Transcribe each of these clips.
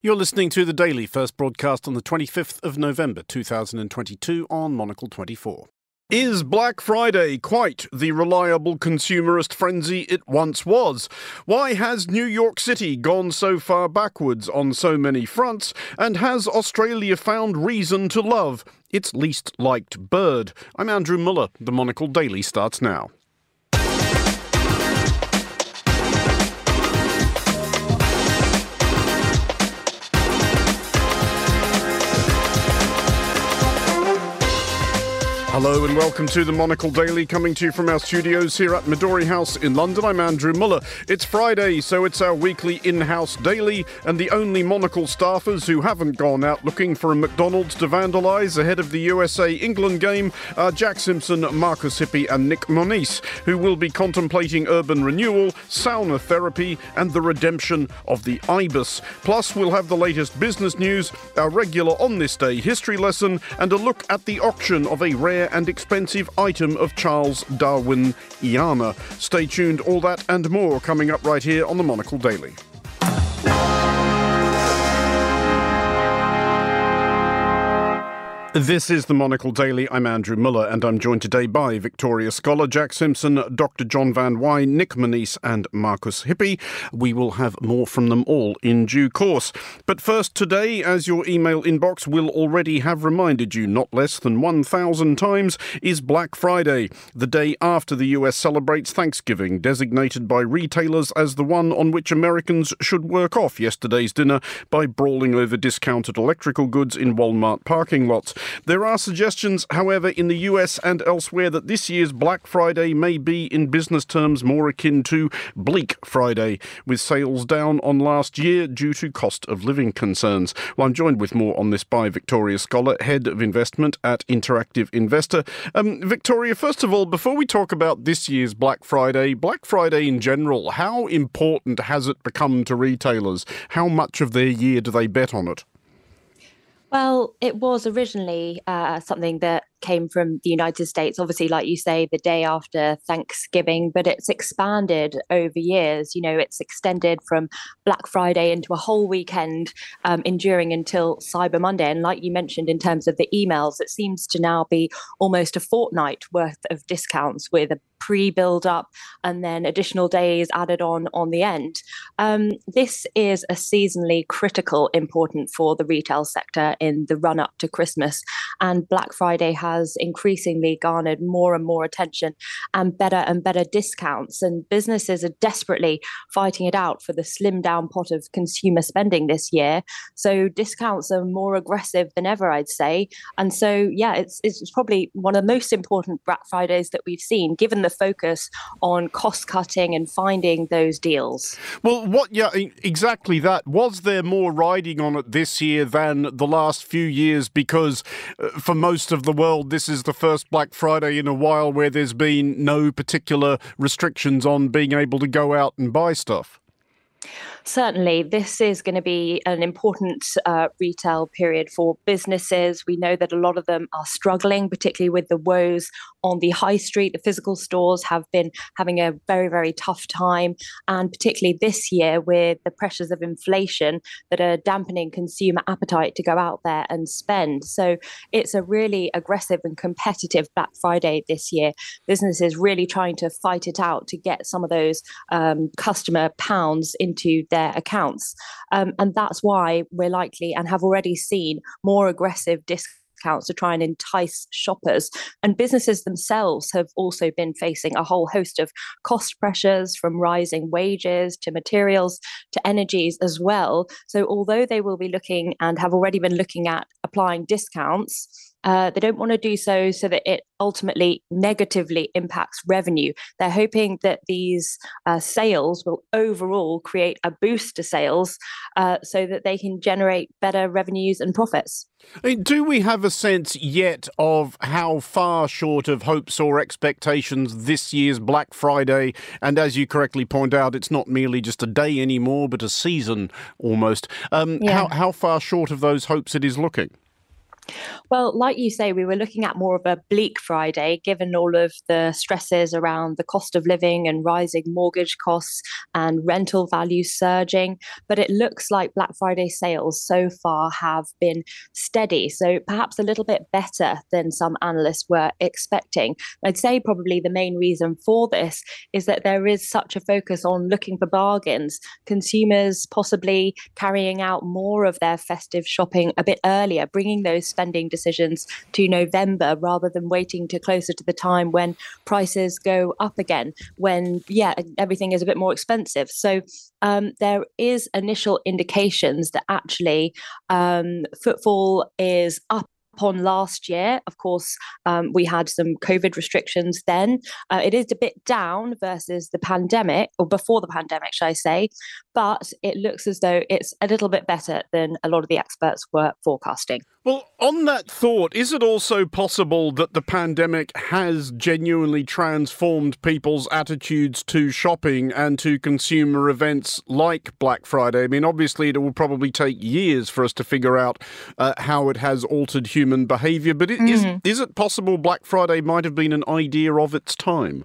You're listening to the Daily First broadcast on the 25th of November 2022 on Monocle 24. Is Black Friday quite the reliable consumerist frenzy it once was? Why has New York City gone so far backwards on so many fronts? And has Australia found reason to love its least liked bird? I'm Andrew Muller. The Monocle Daily starts now. Hello and welcome to the Monocle Daily, coming to you from our studios here at Midori House in London. I'm Andrew Muller. It's Friday, so it's our weekly in house daily, and the only Monocle staffers who haven't gone out looking for a McDonald's to vandalise ahead of the USA England game are Jack Simpson, Markus Hippi, and Nic Monisse, who will be contemplating urban renewal, sauna therapy, and the redemption of the IBIS. Plus, we'll have the latest business news, our regular on this day history lesson, and a look at the auction of a rare and expensive item of Charles Darwin Darwiniana. Stay tuned, all that and more coming up right here on the Monocle Daily. This is the Monocle Daily. I'm Andrew Muller, and I'm joined today by Victoria Scholar, Jack Simpson, Dr. John Van Wyhe, Nic Monisse, and Markus Hippi. We will have more from them all in due course. But first, today, as your email inbox will already have reminded you not less than 1,000 times, is Black Friday, the day after the US celebrates Thanksgiving, designated by retailers as the one on which Americans should work off yesterday's dinner by brawling over discounted electrical goods in Walmart parking lots. There are suggestions, however, in the US and elsewhere that this year's Black Friday may be, in business terms, more akin to Bleak Friday, with sales down on last year due to cost of living concerns. Well, I'm joined with more on this by Victoria Scholar, Head of Investment at Interactive Investor. Um, Victoria, first of all, before we talk about this year's Black Friday, Black Friday in general, how important has it become to retailers? How much of their year do they bet on it? Well, it was originally uh, something that came from the United States, obviously, like you say, the day after Thanksgiving, but it's expanded over years. You know, it's extended from Black Friday into a whole weekend, um, enduring until Cyber Monday. And like you mentioned, in terms of the emails, it seems to now be almost a fortnight worth of discounts with a pre build up and then additional days added on on the end. Um, this is a seasonally critical important for the retail sector in the run up to Christmas. And Black Friday has increasingly garnered more and more attention and better and better discounts. And businesses are desperately fighting it out for the slim down pot of consumer spending this year. So discounts are more aggressive than ever, I'd say. And so, yeah, it's, it's probably one of the most important Black Fridays that we've seen, given the the focus on cost cutting and finding those deals. Well, what, yeah, exactly that. Was there more riding on it this year than the last few years? Because uh, for most of the world, this is the first Black Friday in a while where there's been no particular restrictions on being able to go out and buy stuff. Certainly, this is going to be an important uh, retail period for businesses. We know that a lot of them are struggling, particularly with the woes on the high street. The physical stores have been having a very, very tough time. And particularly this year, with the pressures of inflation that are dampening consumer appetite to go out there and spend. So it's a really aggressive and competitive Black Friday this year. Businesses really trying to fight it out to get some of those um, customer pounds into their accounts. Um, and that's why we're likely and have already seen more aggressive discounts discounts to try and entice shoppers. And businesses themselves have also been facing a whole host of cost pressures from rising wages to materials to energies as well. So, although they will be looking and have already been looking at applying discounts, uh, they don't want to do so so that it ultimately negatively impacts revenue. They're hoping that these uh, sales will overall create a boost to sales uh, so that they can generate better revenues and profits. Do we have a sense yet of how far short of hopes or expectations this year's Black Friday? And as you correctly point out, it's not merely just a day anymore, but a season almost. Um, yeah. how, how far short of those hopes it is looking? Well, like you say, we were looking at more of a bleak Friday, given all of the stresses around the cost of living and rising mortgage costs and rental values surging. But it looks like Black Friday sales so far have been steady. So perhaps a little bit better than some analysts were expecting. I'd say probably the main reason for this is that there is such a focus on looking for bargains, consumers possibly carrying out more of their festive shopping a bit earlier, bringing those spending decisions to November rather than waiting to closer to the time when prices go up again, when, yeah, everything is a bit more expensive. So um, there is initial indications that actually um, footfall is up upon last year. Of course, um, we had some COVID restrictions then. Uh, it is a bit down versus the pandemic, or before the pandemic, should I say, but it looks as though it's a little bit better than a lot of the experts were forecasting. Well, on that thought, is it also possible that the pandemic has genuinely transformed people's attitudes to shopping and to consumer events like Black Friday? I mean, obviously, it will probably take years for us to figure out uh, how it has altered human behaviour, but it, mm. is, is it possible Black Friday might have been an idea of its time?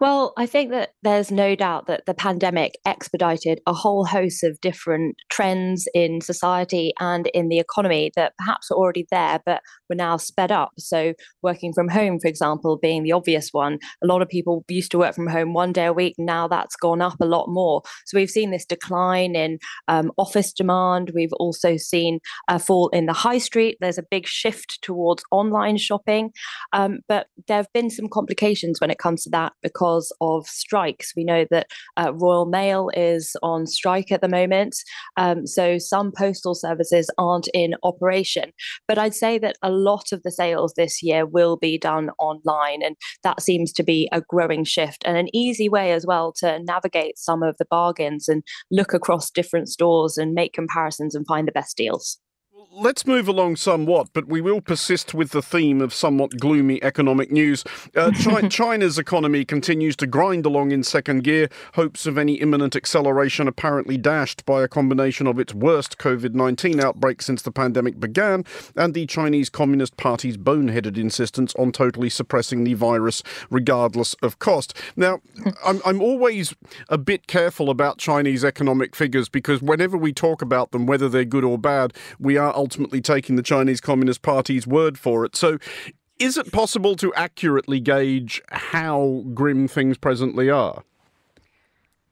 Well, I think that there's no doubt that the pandemic expedited a whole host of different trends in society and in the economy that perhaps are already there, but were now sped up. So, working from home, for example, being the obvious one, a lot of people used to work from home one day a week. Now that's gone up a lot more. So, we've seen this decline in um, office demand. We've also seen a fall in the high street. There's a big shift towards online shopping. Um, but there have been some complications when it comes to that because of strikes. We know that uh, Royal Mail is on strike at the moment, um, so some postal services aren't in operation. But I'd say that a lot of the sales this year will be done online, and that seems to be a growing shift and an easy way as well to navigate some of the bargains and look across different stores and make comparisons and find the best deals let's move along somewhat, but we will persist with the theme of somewhat gloomy economic news. Uh, China's economy continues to grind along in second gear. Hopes of any imminent acceleration apparently dashed by a combination of its worst COVID 19 outbreak since the pandemic began and the Chinese Communist Party's boneheaded insistence on totally suppressing the virus regardless of cost. Now, I'm, I'm always a bit careful about Chinese economic figures because whenever we talk about them, whether they're good or bad, we are ultimately taking the Chinese Communist Party's word for it. So, is it possible to accurately gauge how grim things presently are?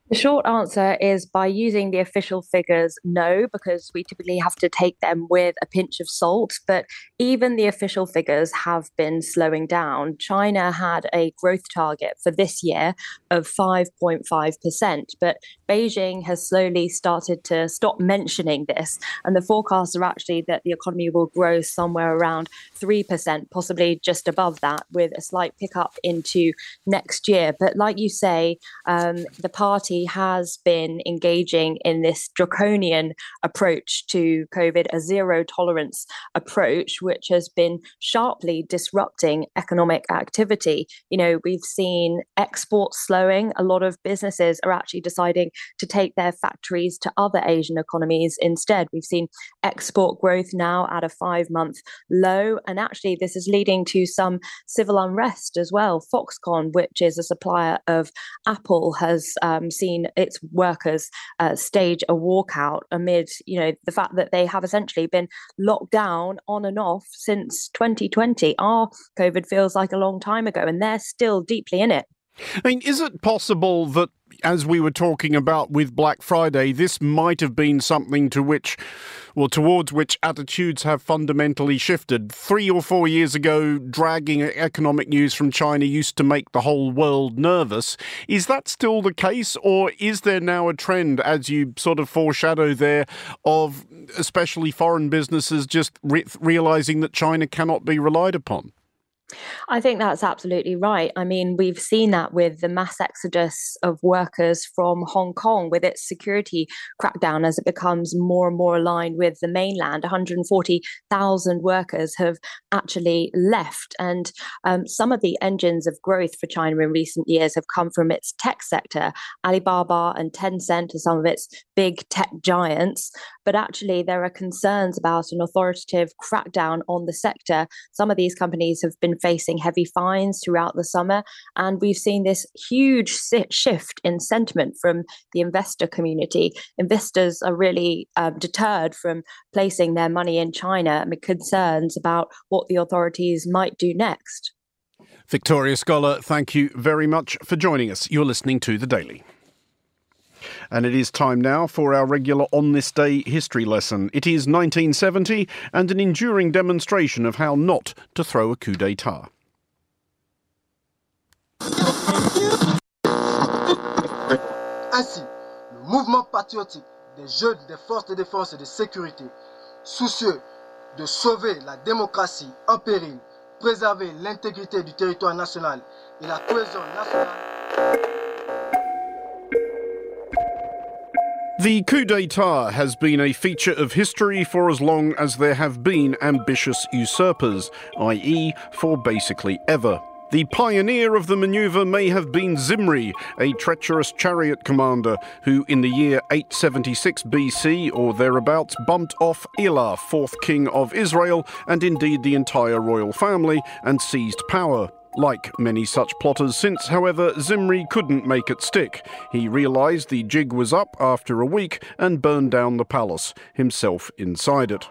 The short answer is by using the official figures, no, because we typically have to take them with a pinch of salt. But even the official figures have been slowing down. China had a growth target for this year of 5.5%, but Beijing has slowly started to stop mentioning this. And the forecasts are actually that the economy will grow somewhere around 3%, possibly just above that, with a slight pickup into next year. But like you say, um, the party has been engaging in this draconian approach to COVID, a zero tolerance approach, which has been sharply disrupting economic activity. You know, we've seen exports slowing. A lot of businesses are actually deciding to take their factories to other Asian economies instead. We've seen export growth now at a five month low. And actually, this is leading to some civil unrest as well. Foxconn, which is a supplier of Apple, has um, seen seen its workers uh, stage a walkout amid, you know, the fact that they have essentially been locked down on and off since 2020. Our COVID feels like a long time ago, and they're still deeply in it. I mean, is it possible that as we were talking about with Black Friday, this might have been something to which, well, towards which attitudes have fundamentally shifted. Three or four years ago, dragging economic news from China used to make the whole world nervous. Is that still the case, or is there now a trend, as you sort of foreshadow there, of especially foreign businesses just re- realizing that China cannot be relied upon? I think that's absolutely right. I mean, we've seen that with the mass exodus of workers from Hong Kong with its security crackdown as it becomes more and more aligned with the mainland. 140,000 workers have actually left. And um, some of the engines of growth for China in recent years have come from its tech sector. Alibaba and Tencent are some of its big tech giants. But actually, there are concerns about an authoritative crackdown on the sector. Some of these companies have been facing heavy fines throughout the summer. And we've seen this huge shift in sentiment from the investor community. Investors are really um, deterred from placing their money in China amid concerns about what the authorities might do next. Victoria Scholar, thank you very much for joining us. You're listening to The Daily. And it is time now for our regular On This Day history lesson. It is 1970 and an enduring demonstration of how not to throw a coup d'etat. Ainsi, le mouvement patriotique des jeunes des forces de défense et de sécurité, soucieux de sauver la démocratie en péril, préserver l'intégrité du territoire national et la cohésion nationale. The coup d'etat has been a feature of history for as long as there have been ambitious usurpers, i.e., for basically ever. The pioneer of the maneuver may have been Zimri, a treacherous chariot commander who, in the year 876 BC or thereabouts, bumped off Elah, fourth king of Israel, and indeed the entire royal family, and seized power. Like many such plotters since, however, Zimri couldn't make it stick. He realised the jig was up after a week and burned down the palace, himself inside it.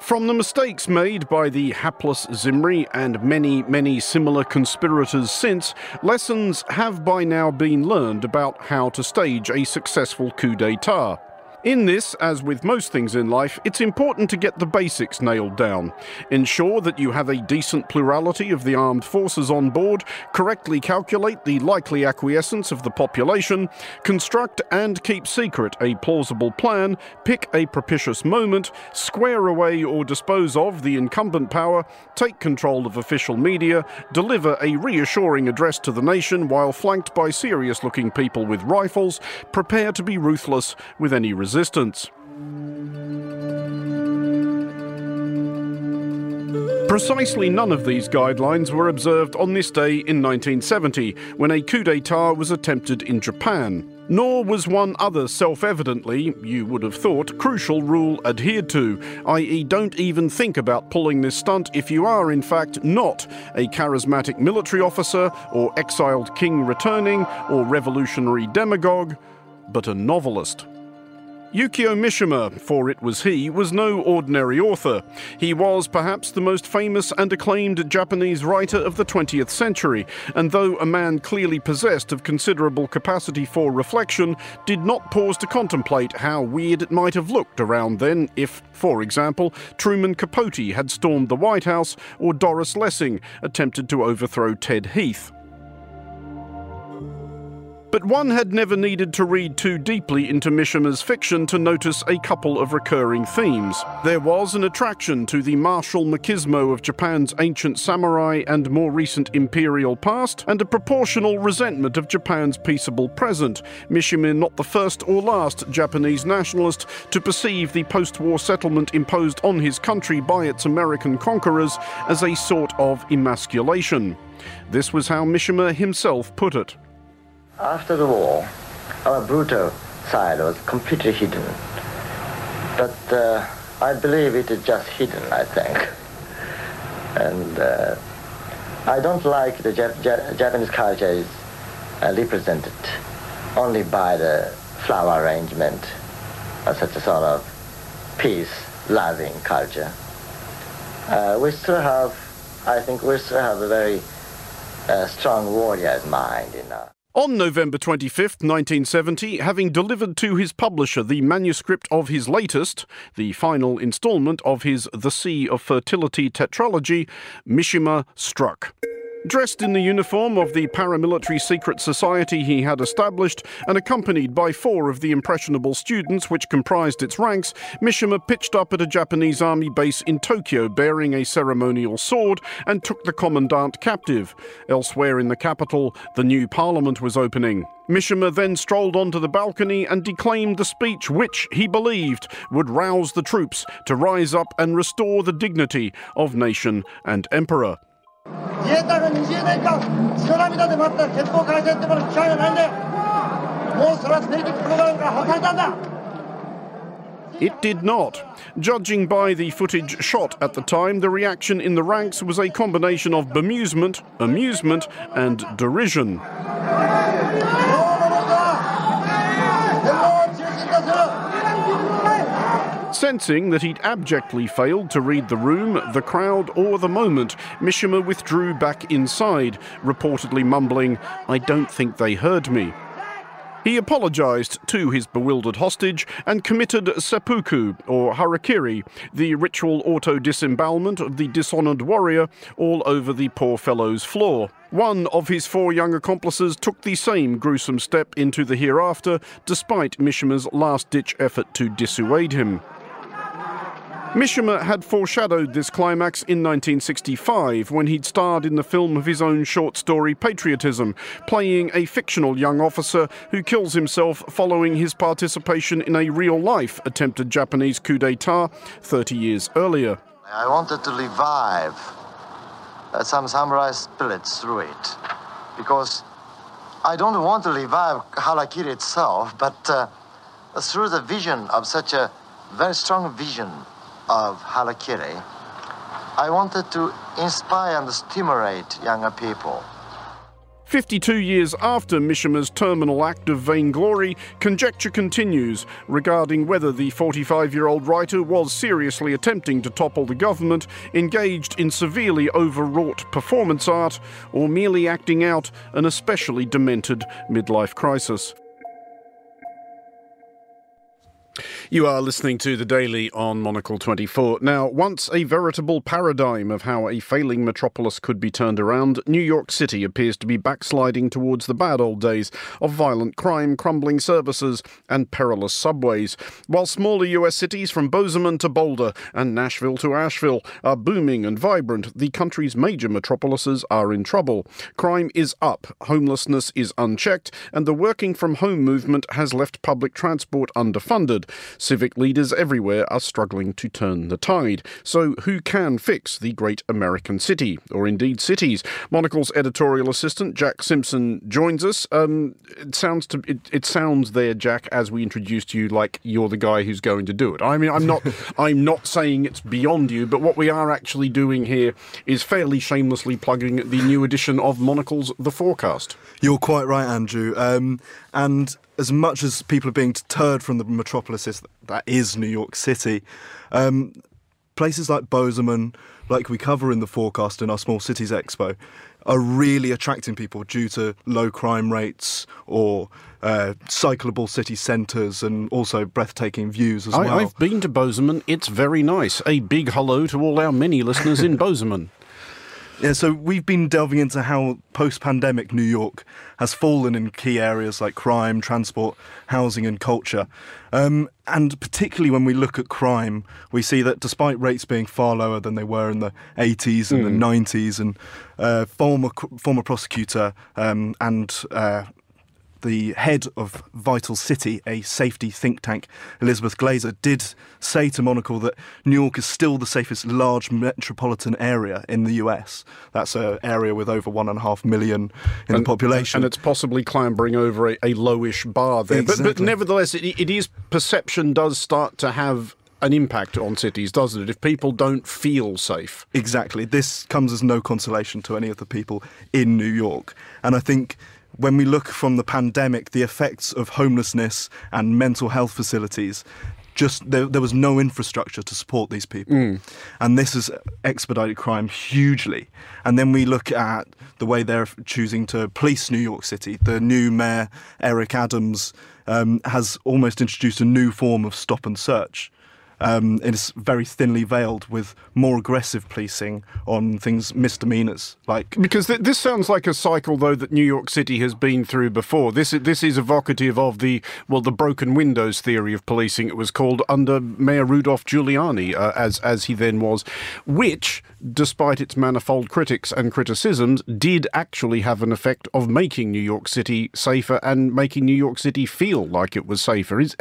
From the mistakes made by the hapless Zimri and many, many similar conspirators since, lessons have by now been learned about how to stage a successful coup d'etat. In this, as with most things in life, it's important to get the basics nailed down. Ensure that you have a decent plurality of the armed forces on board, correctly calculate the likely acquiescence of the population, construct and keep secret a plausible plan, pick a propitious moment, square away or dispose of the incumbent power, take control of official media, deliver a reassuring address to the nation while flanked by serious looking people with rifles, prepare to be ruthless with any resistance resistance. Precisely none of these guidelines were observed on this day in 1970, when a coup d'etat was attempted in Japan. Nor was one other self evidently, you would have thought, crucial rule adhered to, i.e., don't even think about pulling this stunt if you are, in fact, not a charismatic military officer, or exiled king returning, or revolutionary demagogue, but a novelist. Yukio Mishima, for it was he, was no ordinary author. He was perhaps the most famous and acclaimed Japanese writer of the 20th century, and though a man clearly possessed of considerable capacity for reflection, did not pause to contemplate how weird it might have looked around then if, for example, Truman Capote had stormed the White House or Doris Lessing attempted to overthrow Ted Heath. But one had never needed to read too deeply into Mishima's fiction to notice a couple of recurring themes. There was an attraction to the martial machismo of Japan's ancient samurai and more recent imperial past, and a proportional resentment of Japan's peaceable present. Mishima not the first or last Japanese nationalist to perceive the post war settlement imposed on his country by its American conquerors as a sort of emasculation. This was how Mishima himself put it. After the war, our brutal side was completely hidden. But uh, I believe it is just hidden, I think. And uh, I don't like the Jap Japanese culture is uh, represented only by the flower arrangement or such a sort of peace-loving culture. Uh, we still have, I think we still have a very uh, strong warrior's mind in us. On November 25, 1970, having delivered to his publisher the manuscript of his latest, the final instalment of his The Sea of Fertility tetralogy, Mishima struck. Dressed in the uniform of the paramilitary secret society he had established and accompanied by four of the impressionable students which comprised its ranks, Mishima pitched up at a Japanese army base in Tokyo bearing a ceremonial sword and took the commandant captive. Elsewhere in the capital, the new parliament was opening. Mishima then strolled onto the balcony and declaimed the speech which, he believed, would rouse the troops to rise up and restore the dignity of nation and emperor. 自衛隊が20年間血の涙で待った憲法改正ってもの機会がないんだよもうそれは政治プログラムから外れたんだ It did not. Judging by the footage shot at the time, the reaction in the ranks was a combination of bemusement, amusement, and derision. Sensing that he'd abjectly failed to read the room, the crowd, or the moment, Mishima withdrew back inside, reportedly mumbling, I don't think they heard me. He apologized to his bewildered hostage and committed seppuku, or harakiri, the ritual auto disembowelment of the dishonored warrior, all over the poor fellow's floor. One of his four young accomplices took the same gruesome step into the hereafter, despite Mishima's last ditch effort to dissuade him. Mishima had foreshadowed this climax in 1965 when he'd starred in the film of his own short story Patriotism, playing a fictional young officer who kills himself following his participation in a real life attempted Japanese coup d'etat 30 years earlier. I wanted to revive uh, some samurai spirit through it because I don't want to revive Harakiri itself, but uh, through the vision of such a very strong vision of Harakiri, I wanted to inspire and stimulate younger people. 52 years after Mishima's terminal act of vainglory, conjecture continues regarding whether the 45 year old writer was seriously attempting to topple the government, engaged in severely overwrought performance art, or merely acting out an especially demented midlife crisis. You are listening to the Daily on Monocle 24. Now, once a veritable paradigm of how a failing metropolis could be turned around, New York City appears to be backsliding towards the bad old days of violent crime, crumbling services, and perilous subways. While smaller US cities from Bozeman to Boulder and Nashville to Asheville are booming and vibrant, the country's major metropolises are in trouble. Crime is up, homelessness is unchecked, and the working from home movement has left public transport underfunded. Civic leaders everywhere are struggling to turn the tide. So, who can fix the great American city, or indeed cities? Monocle's editorial assistant Jack Simpson joins us. Um, it sounds to it, it sounds there, Jack, as we introduced you, like you're the guy who's going to do it. I mean, I'm not. I'm not saying it's beyond you, but what we are actually doing here is fairly shamelessly plugging the new edition of Monocle's The Forecast. You're quite right, Andrew. Um, and as much as people are being deterred from the metropolis that is New York City, um, places like Bozeman, like we cover in the forecast in our Small Cities Expo, are really attracting people due to low crime rates or uh, cyclable city centres and also breathtaking views as I, well. I've been to Bozeman. It's very nice. A big hello to all our many listeners in Bozeman. Yeah, so we've been delving into how post pandemic New York has fallen in key areas like crime, transport, housing, and culture. Um, and particularly when we look at crime, we see that despite rates being far lower than they were in the 80s and mm. the 90s, and uh, former former prosecutor um, and uh, the head of Vital City, a safety think tank, Elizabeth Glazer, did say to Monocle that New York is still the safest large metropolitan area in the US. That's an area with over one and a half million in and, the population. And it's possibly clambering over a, a lowish bar there. Exactly. But, but nevertheless, it, it is perception does start to have an impact on cities, doesn't it? If people don't feel safe. Exactly. This comes as no consolation to any of the people in New York. And I think when we look from the pandemic, the effects of homelessness and mental health facilities, just there, there was no infrastructure to support these people. Mm. And this has expedited crime hugely. And then we look at the way they're choosing to police New York City. The new mayor, Eric Adams, um, has almost introduced a new form of stop and search. Um, it's very thinly veiled with more aggressive policing on things misdemeanors like because th- this sounds like a cycle though that New York City has been through before. This this is evocative of the well the broken windows theory of policing. It was called under Mayor Rudolph Giuliani uh, as as he then was, which despite its manifold critics and criticisms, did actually have an effect of making New York City safer and making New York City feel like it was safer. Is,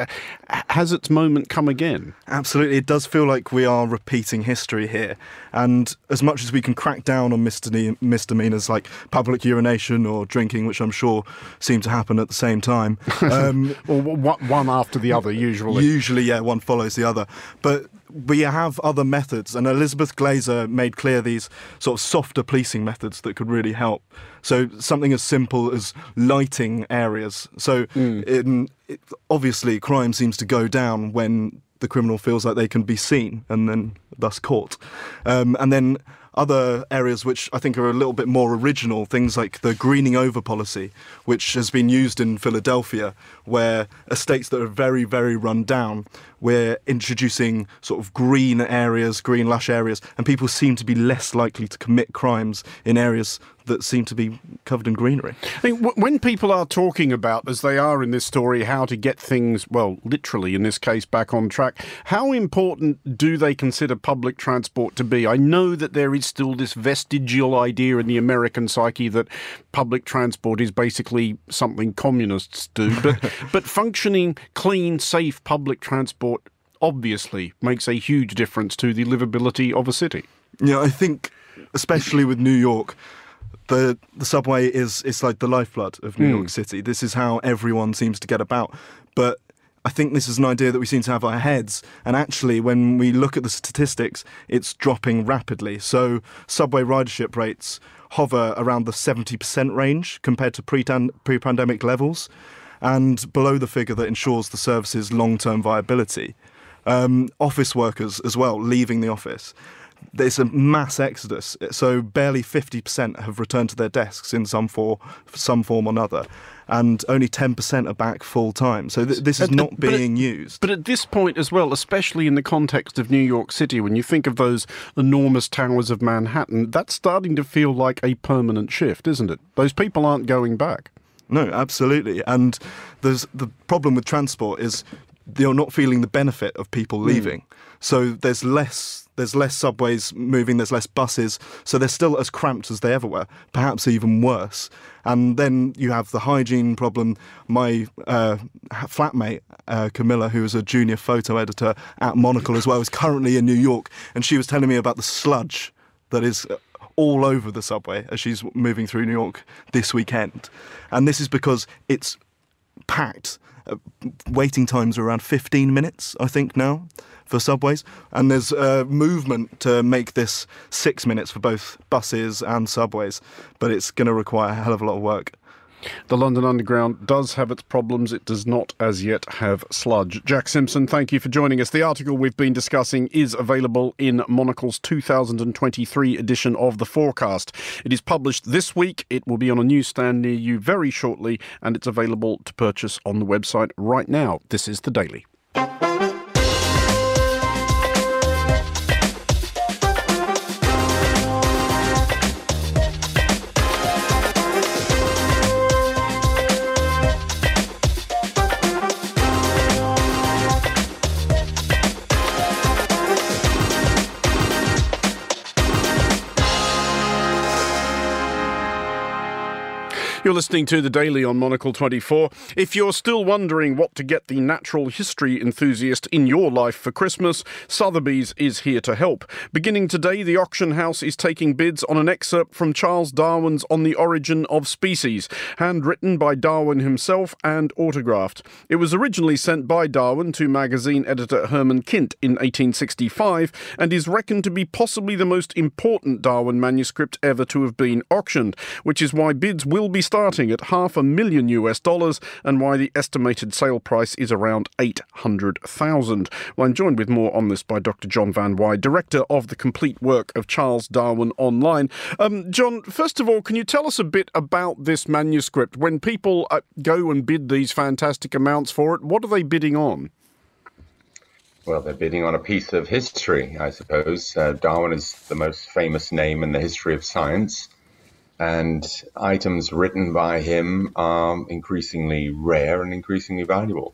has its moment come again? Absolutely. Absolutely, it does feel like we are repeating history here. And as much as we can crack down on misdemeanors like public urination or drinking, which I'm sure seem to happen at the same time, um, or one after the other, usually. Usually, yeah, one follows the other. But we have other methods, and Elizabeth Glazer made clear these sort of softer policing methods that could really help. So something as simple as lighting areas. So mm. in, it, obviously, crime seems to go down when the criminal feels like they can be seen and then thus caught. Um, and then other areas which I think are a little bit more original, things like the greening over policy, which has been used in Philadelphia, where estates that are very, very run down, we're introducing sort of green areas, green lush areas, and people seem to be less likely to commit crimes in areas that seem to be covered in greenery. I mean, when people are talking about, as they are in this story, how to get things, well, literally in this case, back on track, how important do they consider public transport to be? I know that there is still this vestigial idea in the American psyche that public transport is basically something communists do, but but functioning, clean, safe public transport obviously makes a huge difference to the livability of a city. Yeah, I think, especially with New York, the the subway is is like the lifeblood of New mm. York City. This is how everyone seems to get about. But I think this is an idea that we seem to have our heads, and actually, when we look at the statistics, it's dropping rapidly. So, subway ridership rates hover around the 70% range compared to pre pandemic levels and below the figure that ensures the service's long term viability. Um, office workers as well leaving the office. There's a mass exodus, so barely 50% have returned to their desks in some, for, some form or another, and only 10% are back full time. So th- this is not but being at, used. But at this point as well, especially in the context of New York City, when you think of those enormous towers of Manhattan, that's starting to feel like a permanent shift, isn't it? Those people aren't going back. No, absolutely. And there's the problem with transport is you're not feeling the benefit of people hmm. leaving. Mm. So there's less there's less subways moving, there's less buses, so they're still as cramped as they ever were, perhaps even worse. And then you have the hygiene problem. My uh, flatmate, uh, Camilla, who is a junior photo editor at Monocle as well, is currently in New York, and she was telling me about the sludge that is all over the subway as she's moving through New York this weekend. And this is because it's packed. Uh, waiting times are around 15 minutes, I think, now for subways. And there's a movement to make this six minutes for both buses and subways, but it's going to require a hell of a lot of work. The London Underground does have its problems. It does not as yet have sludge. Jack Simpson, thank you for joining us. The article we've been discussing is available in Monocle's 2023 edition of The Forecast. It is published this week. It will be on a newsstand near you very shortly, and it's available to purchase on the website right now. This is The Daily. You're listening to The Daily on Monocle 24. If you're still wondering what to get the natural history enthusiast in your life for Christmas, Sotheby's is here to help. Beginning today, the auction house is taking bids on an excerpt from Charles Darwin's On the Origin of Species, handwritten by Darwin himself and autographed. It was originally sent by Darwin to magazine editor Hermann Kindt in 1865 and is reckoned to be possibly the most important Darwin manuscript ever to have been auctioned, which is why bids will be started starting at half a million US dollars and why the estimated sale price is around 800,000. Well, I'm joined with more on this by Dr. John Van Wyhe, director of the complete work of Charles Darwin online. Um, John, first of all, can you tell us a bit about this manuscript? When people uh, go and bid these fantastic amounts for it, what are they bidding on? Well, they're bidding on a piece of history, I suppose. Uh, Darwin is the most famous name in the history of science, and items written by him are increasingly rare and increasingly valuable.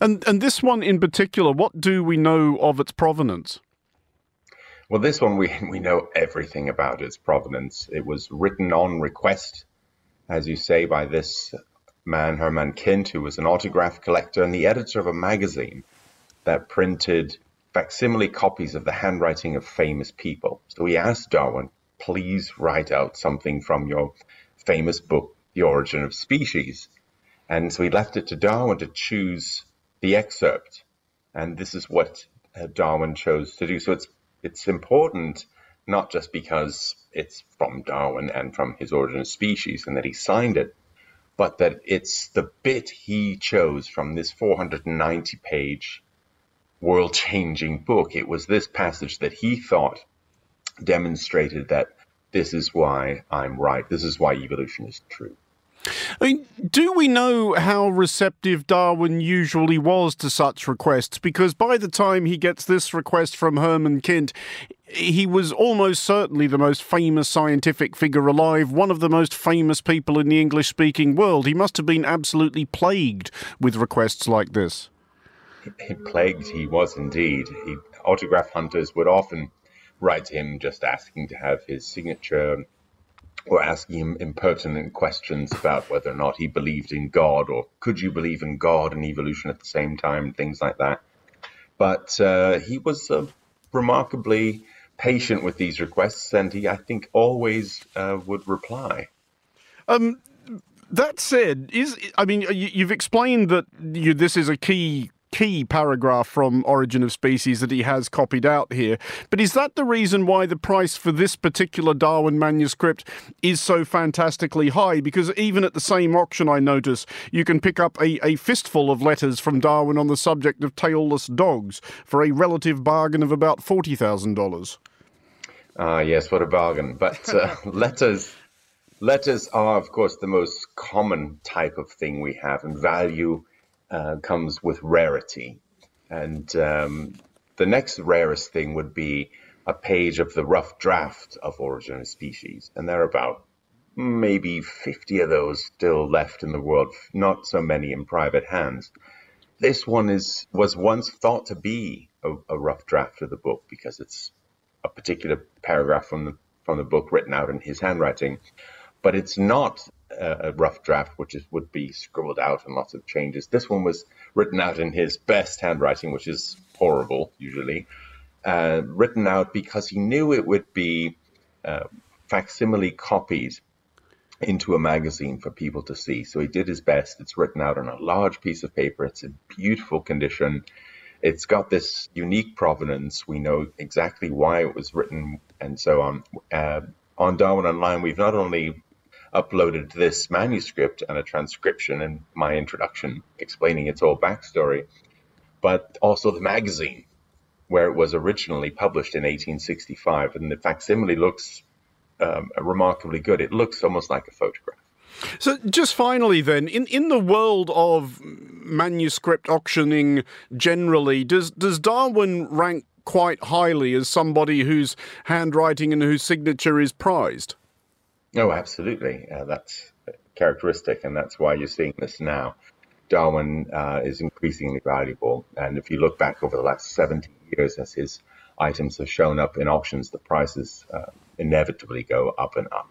And and this one in particular, what do we know of its provenance? Well, this one we we know everything about its provenance. It was written on request, as you say, by this man Hermann Kindt, who was an autograph collector and the editor of a magazine that printed facsimile copies of the handwriting of famous people. So he asked Darwin, please write out something from your famous book, The Origin of Species. And so he left it to Darwin to choose the excerpt. And this is what uh, Darwin chose to do. So it's it's important not just because it's from Darwin and from his Origin of Species and that he signed it, but that it's the bit he chose from this 490 page world changing book. It was this passage that he thought demonstrated that this is why I'm right. This is why evolution is true. I mean, do we know how receptive Darwin usually was to such requests? Because by the time he gets this request from Hermann Kindt, he was almost certainly the most famous scientific figure alive, one of the most famous people in the English speaking world. He must have been absolutely plagued with requests like this. He Plagued he was indeed. He, autograph hunters would often write to him just asking to have his signature or asking him impertinent questions about whether or not he believed in God or could you believe in God and evolution at the same time, things like that. But uh, he was uh, remarkably patient with these requests, and he, I think, always uh, would reply. Um, that said, is I mean, you, have explained that you, this is a key key paragraph from Origin of Species that he has copied out here. But is that the reason why the price for this particular Darwin manuscript is so fantastically high? Because even at the same auction, I notice you can pick up a, a fistful of letters from Darwin on the subject of tailless dogs for a relative bargain of about $40,000. Ah, yes, what a bargain. But uh, letters. Letters are, of course, the most common type of thing we have, and value uh, comes with rarity. And um, the next rarest thing would be a page of the rough draft of Origin of Species. And there are about maybe 50 of those still left in the world, not so many in private hands. This one is was once thought to be a, a rough draft of the book because it's a particular paragraph from the from the book written out in his handwriting, but it's not a rough draft, which is, would be scribbled out and lots of changes. This one was written out in his best handwriting, which is horrible usually, uh, written out because he knew it would be uh, facsimile copied into a magazine for people to see. So he did his best. It's written out on a large piece of paper. It's in beautiful condition. It's got this unique provenance. We know exactly why it was written and so on. Uh, on Darwin Online, we've not only uploaded this manuscript and a transcription and my introduction explaining its whole backstory, but also the magazine where it was originally published in 1865. And the facsimile looks um, remarkably good. It looks almost like a photograph. So, just finally, then, in, in the world of manuscript auctioning generally, does does Darwin rank quite highly as somebody whose handwriting and whose signature is prized? Oh, absolutely. Uh, that's characteristic, and that's why you're seeing this now. Darwin uh, is increasingly valuable, and if you look back over the last 70 years as his items have shown up in auctions, the prices uh, inevitably go up and up.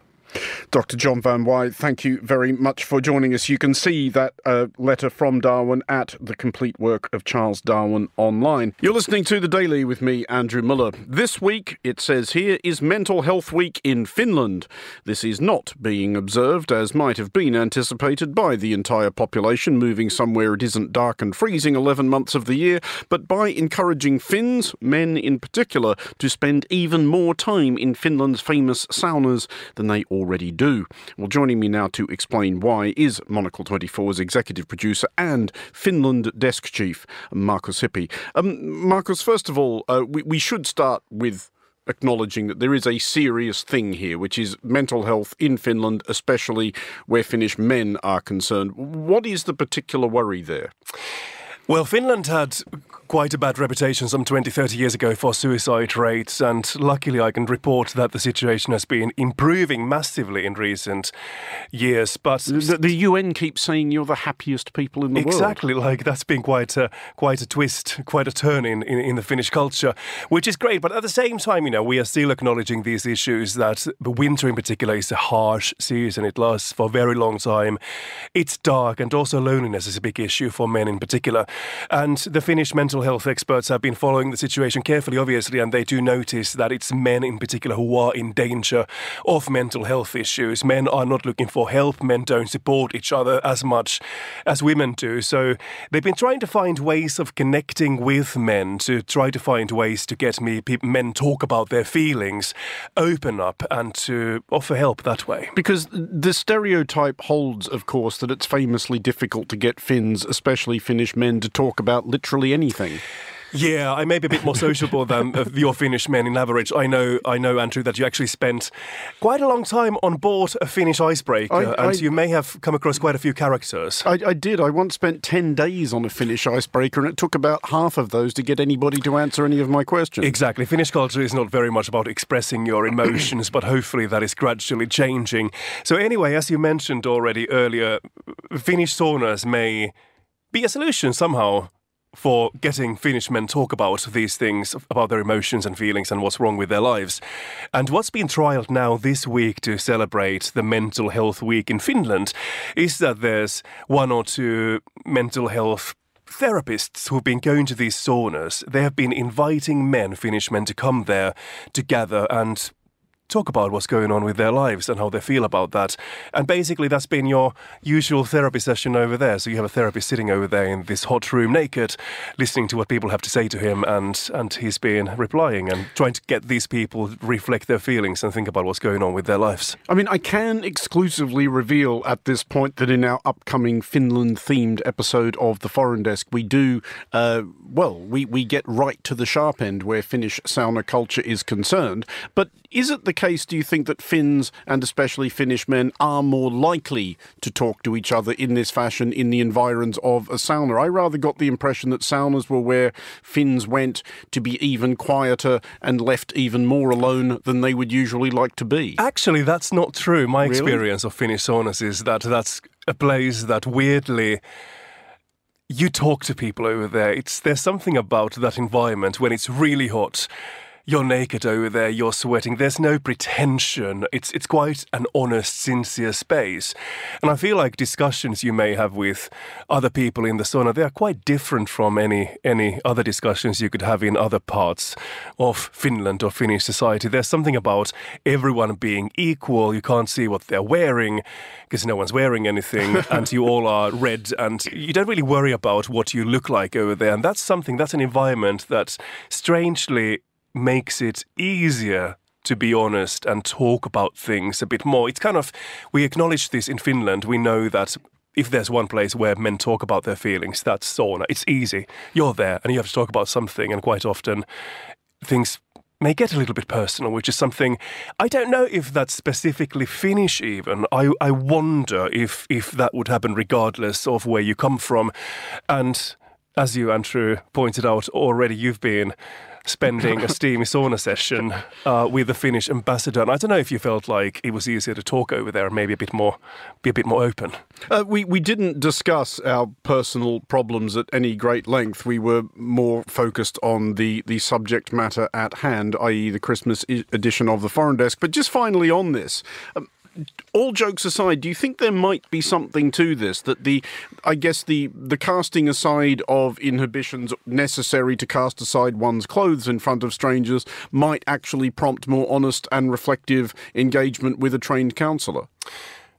Dr. John Van Wyhe, thank you very much for joining us. You can see that uh, letter from Darwin at the complete work of Charles Darwin online. You're listening to The Daily with me, Andrew Muller. This week, it says here, is Mental Health Week in Finland. This is not being observed as might have been anticipated by the entire population moving somewhere it isn't dark and freezing 11 months of the year, but by encouraging Finns, men in particular, to spend even more time in Finland's famous saunas than they already do. Well, joining me now to explain why is Monocle 24's executive producer and Finland desk chief, Markus Hippi. Um, Markus, first of all, uh, we, we should start with acknowledging that there is a serious thing here, which is mental health in Finland, especially where Finnish men are concerned. What is the particular worry there? Well, Finland had quite a bad reputation some 20, 30 years ago for suicide rates, and luckily I can report that the situation has been improving massively in recent years. But the, the UN keeps saying you're the happiest people in the exactly, world. Exactly, like that's been quite a quite a twist, quite a turn in, in, in the Finnish culture, which is great. But at the same time, you know, we are still acknowledging these issues that the winter in particular is a harsh season. It lasts for a very long time. It's dark, and also loneliness is a big issue for men in particular. And the Finnish mental mental health experts have been following the situation carefully, obviously, and they do notice that it's men in particular who are in danger of mental health issues. Men are not looking for help, men don't support each other as much as women do. So they've been trying to find ways of connecting with men to try to find ways to get me men talk about their feelings, open up, and to offer help that way. Because the stereotype holds, of course, that it's famously difficult to get Finns, especially Finnish men, to talk about literally anything. Yeah, I may be a bit more sociable than uh, your Finnish men in average. I know, I know, Andrew, that you actually spent quite a long time on board a Finnish icebreaker, I, and I, you may have come across quite a few characters. I, I, did. I once spent ten days on a Finnish icebreaker, and it took about half of those to get anybody to answer any of my questions. Exactly. Finnish culture is not very much about expressing your emotions, but hopefully that is gradually changing. So anyway, as you mentioned already earlier, Finnish saunas may be a solution somehow for getting Finnish men talk about these things, about their emotions and feelings and what's wrong with their lives. And what's been trialed now this week to celebrate the Mental Health Week in Finland is that there's one or two mental health therapists who've been going to these saunas. They have been inviting men, Finnish men, to come there together and talk about what's going on with their lives and how they feel about that. And basically, that's been your usual therapy session over there. So you have a therapist sitting over there in this hot room naked, listening to what people have to say to him, and, and he's been replying and trying to get these people reflect their feelings and think about what's going on with their lives. I mean, I can exclusively reveal at this point that in our upcoming Finland themed episode of The Foreign Desk, we do, uh, well, we, we get right to the sharp end where Finnish sauna culture is concerned. But is it the case, do you think, that Finns and especially Finnish men are more likely to talk to each other in this fashion in the environs of a sauna? I rather got the impression that saunas were where Finns went to be even quieter and left even more alone than they would usually like to be. Actually, that's not true. My really? experience of Finnish saunas is that that's a place that weirdly you talk to people over there. It's there's something about that environment when it's really hot you're naked over there, you're sweating. There's no pretension. It's it's quite an honest, sincere space. And I feel like discussions you may have with other people in the sauna, they are quite different from any any other discussions you could have in other parts of Finland or Finnish society. There's something about everyone being equal. You can't see what they're wearing because no one's wearing anything and you all are red and you don't really worry about what you look like over there. And that's something that's an environment that strangely makes it easier to be honest and talk about things a bit more. It's kind of, we acknowledge this in Finland. We know that if there's one place where men talk about their feelings, that's sauna. It's easy. You're there and you have to talk about something, and quite often things may get a little bit personal, which is something I don't know if that's specifically Finnish even. I, I wonder if if that would happen regardless of where you come from. And as you, Andrew, pointed out already, you've been spending a steamy sauna session uh, with the Finnish ambassador. And I don't know if you felt like it was easier to talk over there, and maybe a bit more, be a bit more open. Uh, we we didn't discuss our personal problems at any great length. We were more focused on the the subject matter at hand, i.e., the Christmas edition of the Foreign Desk. But just finally on this. Um, all jokes aside, do you think there might be something to this? That the, I guess the the casting aside of inhibitions necessary to cast aside one's clothes in front of strangers might actually prompt more honest and reflective engagement with a trained counsellor.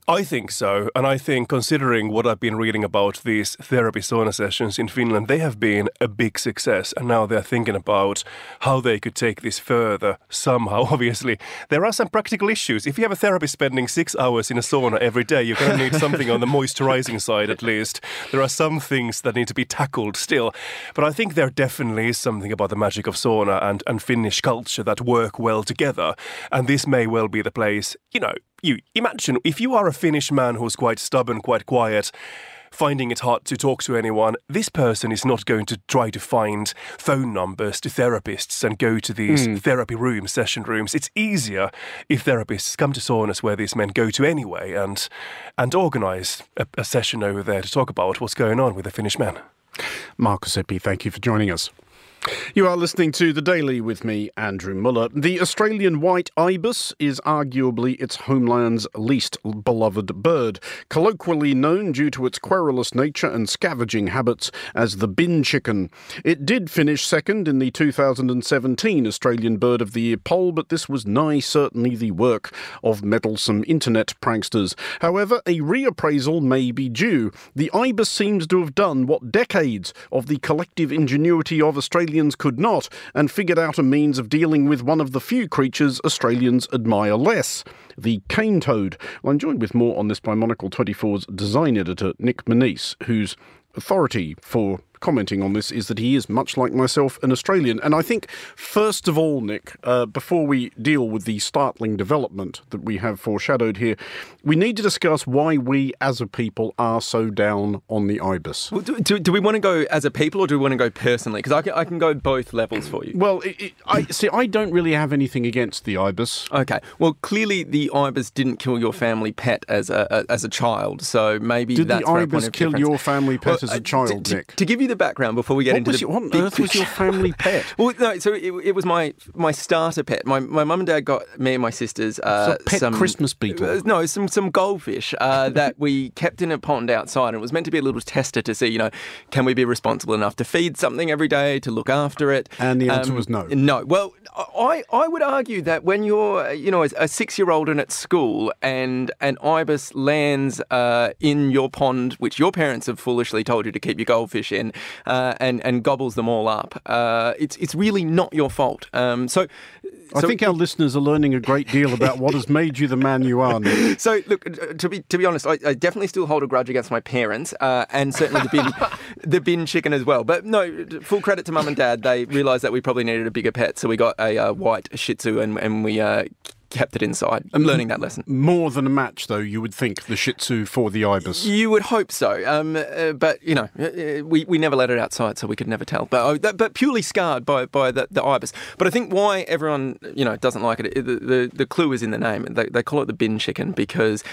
I think so. And I think, considering what I've been reading about these therapy sauna sessions in Finland, they have been a big success. And now they're thinking about how they could take this further somehow. Obviously, there are some practical issues. If you have a therapist spending six hours in a sauna every day, you're going to need something on the moisturizing side at least. There are some things that need to be tackled still. But I think there definitely is something about the magic of sauna and, and Finnish culture that work well together. And this may well be the place, you know, you imagine if you are a Finnish man who's quite stubborn, quite quiet, finding it hard to talk to anyone, this person is not going to try to find phone numbers to therapists and go to these mm. therapy rooms, session rooms. It's easier if therapists come to saunas where these men go to anyway and and organise a, a session over there to talk about what's going on with the Finnish men. Markus Hippi, thank you for joining us. You are listening to The Daily with me, Andrew Muller. The Australian white ibis is arguably its homeland's least beloved bird, colloquially known due to its querulous nature and scavenging habits as the bin chicken. It did finish second in the 2017 Australian Bird of the Year poll, but this was nigh certainly the work of meddlesome internet pranksters. However, a reappraisal may be due. The ibis seems to have done what decades of the collective ingenuity of Australia Australians could not, and figured out a means of dealing with one of the few creatures Australians admire less the cane toad. Well, I'm joined with more on this by Monocle 24's design editor, Nic Monisse, whose authority for commenting on this is that he is much like myself an Australian. And I think, first of all, Nic, uh, before we deal with the startling development that we have foreshadowed here, we need to discuss why we as a people are so down on the ibis. Well, do, do, do, we want to go as a people or do we want to go personally? Because I can, I can go both levels for you. Well, it, it, I see. I don't really have anything against the ibis. Okay. Well, clearly the ibis didn't kill your family pet as a, a as a child, so maybe did that's the ibis kill difference. your family pet well, as a uh, child, uh, Nic? To give you the background before we get what into was the your, what on earth was your family pet? well, no, so it, it, was my my starter pet. My my mum and dad got me and my sisters uh, some Christmas beetle. Uh, no, some some goldfish uh, that we kept in a pond outside, and it was meant to be a little tester to see, you know, can we be responsible enough to feed something every day to look after it? And the answer um, was no. No. Well, I I would argue that when you're you know a six year old and at school and an ibis lands uh, in your pond, which your parents have foolishly told you to keep your goldfish in, uh, and and gobbles them all up. Uh, it's it's really not your fault. Um, so, I so, think our listeners are learning a great deal about what has made you the man you are. Nic. So, look, uh, to be to be honest, I, I definitely still hold a grudge against my parents, uh, and certainly the bin the bin chicken as well. But no, full credit to mum and dad. They realised that we probably needed a bigger pet, so we got a uh, white Shih Tzu, and and we uh, kept it inside. I'm learning that lesson. More than a match, though, you would think the Shih Tzu for the ibis. You would hope so, um, uh, but you know, uh, uh, we, we never let it outside, so we could never tell. But uh, that, but purely scarred by by the, the, ibis. But I think why everyone you know doesn't like it, the the, the clue is in the name. They, they call it the bin chicken because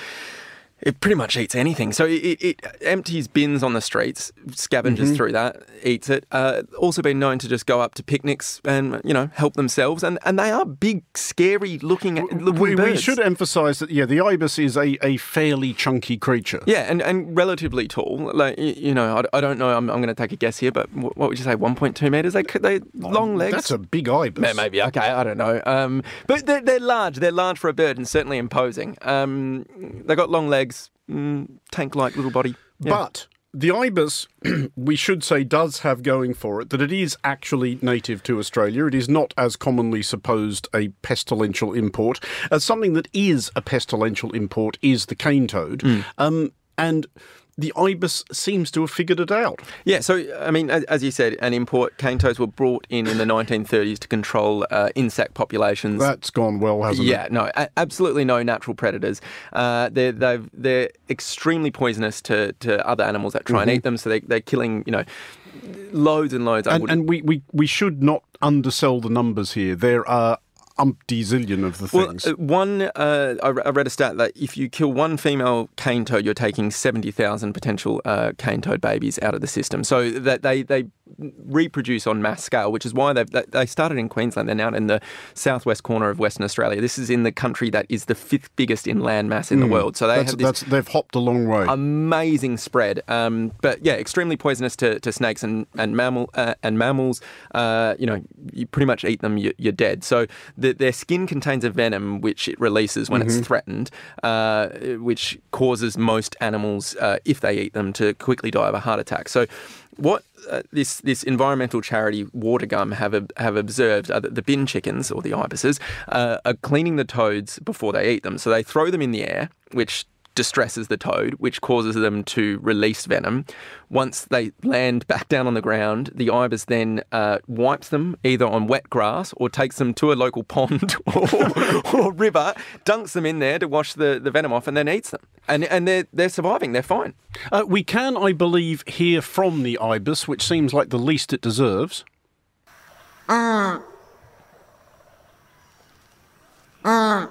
it pretty much eats anything. So it, it empties bins on the streets, scavenges mm-hmm. through that, eats it. Uh, also been known to just go up to picnics and you know help themselves, and, and they are big, scary looking. We, we, should emphasise that yeah, the ibis is a, a fairly chunky creature. Yeah, and, and relatively tall. Like you know, I, I don't know. I'm, I'm going to take a guess here, but what would you say? 1.2 meters? They they long legs. That's a big ibis. Maybe okay. I don't know. Um, but they're, they're large. They're large for a bird and certainly imposing. Um, they got long legs mm, tank-like little body. Yeah. But the ibis, we should say, does have going for it that it is actually native to Australia. It is not, as commonly supposed, a pestilential import. As uh, something that is a pestilential import is the cane toad. Mm. Um, and the ibis seems to have figured it out. Yeah, so I mean, as, as you said, an import cane toads were brought in in the 1930s to control uh, insect populations. That's gone well, hasn't yeah, it? Yeah, no, a- absolutely no natural predators. Uh, they're they they're extremely poisonous to, to other animals that try mm-hmm. and eat them. So they, they're killing, you know, loads and loads. And, and we, we we should not undersell the numbers here. There are umpty zillion of the things. Well, uh, one, uh, I, read a stat that if you kill one female cane toad, you're taking 70,000 potential uh, cane toad babies out of the system. So that they, they reproduce on mass scale, which is why they've, they started in Queensland. They're now in the southwest corner of Western Australia. This is in the country that is the fifth biggest in land mass in mm, the hmm. world. So they have this they've hopped a long way. Amazing spread. Um, but yeah, extremely poisonous to, to snakes and and mammal uh, and mammals. Uh, you know, you pretty much eat them, you, are dead. So the their skin contains a venom which it releases when mm-hmm. it's threatened, uh, which causes most animals, uh, if they eat them, to quickly die of a heart attack. So, what uh, this this environmental charity Watergum have have observed are that the bin chickens or the ibises uh, are cleaning the toads before they eat them. So they throw them in the air, which distresses the toad, which causes them to release venom. Once they land back down on the ground, the ibis then uh, wipes them either on wet grass or takes them to a local pond or, or, river, dunks them in there to wash the, the venom off, and then eats them. And, and they're, they're surviving, they're fine. Uh, we can, I believe, hear from the ibis, which seems like the least it deserves. Uh. Uh.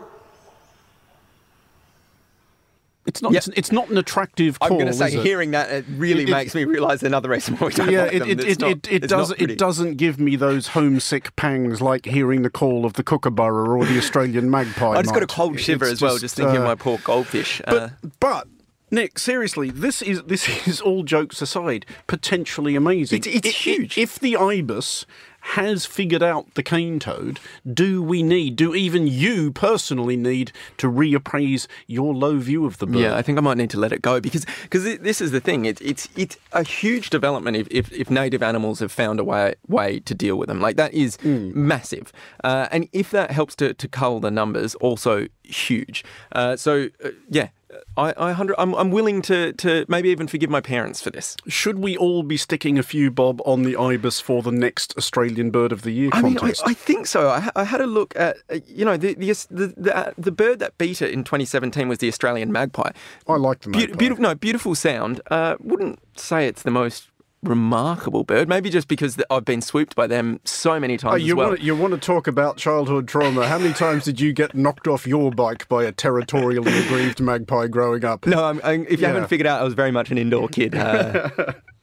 It's not. Yep. It's, it's, not an attractive call. I'm going to say, hearing that it really it, makes me realise another reason why we don't yeah, like it, it, it, not, it, it does. It doesn't give me those homesick pangs like hearing the call of the kookaburra or the Australian magpie. I just got a cold shiver as well, just thinking uh, of my poor goldfish. But, uh, but Nic, seriously, this is this is all jokes aside, potentially amazing. It's, it's huge. If the ibis has figured out the cane toad, do we need, do even you personally need to reappraise your low view of the bird? Yeah, I think I might need to let it go because because this is the thing. It, it's it's a huge development if, if, if, native animals have found a way way to deal with them. Like that is mm. massive, uh, and if that helps to to cull the numbers, also huge. Uh, so uh, yeah, I, I hundred, I'm, I'm willing to, to maybe even forgive my parents for this. Should we all be sticking a few bob on the ibis for the next Australian Bird of the Year I contest? Mean, I, I, think so. I, I, had a look at, uh, you know, the the, the, the, uh, the, bird that beat it in 2017 was the Australian magpie. I like the magpie. Be- beautiful, no, beautiful sound. Uh, wouldn't say it's the most remarkable bird. Maybe just because I've been swooped by them so many times. Oh, you well. want to, you want to talk about childhood trauma? How many times did you get knocked off your bike by a territorially aggrieved magpie growing up? No, I'm, I'm, if you yeah. haven't figured out, I was very much an indoor kid. Uh,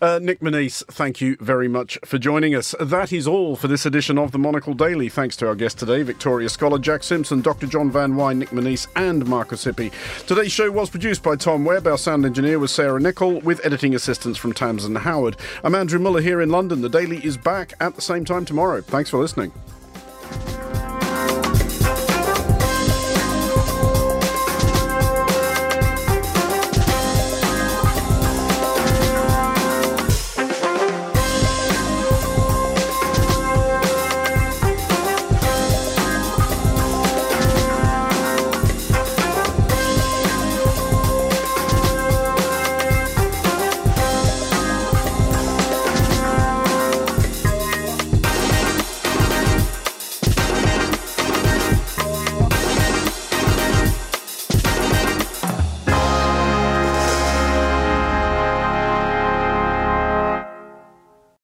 Uh, Nic Monisse, thank you very much for joining us. That is all for this edition of the Monocle Daily. Thanks to our guest today, Victoria Scholar Jack Simpson, Dr. John Van Wyhe, Nic Monisse, and Markus Hippi. Today's show was produced by Tom Webb. Our sound engineer was Sarah Nichol, with editing assistance from Tamsin Howard. I'm Andrew Muller here in London. The Daily is back at the same time tomorrow. Thanks for listening.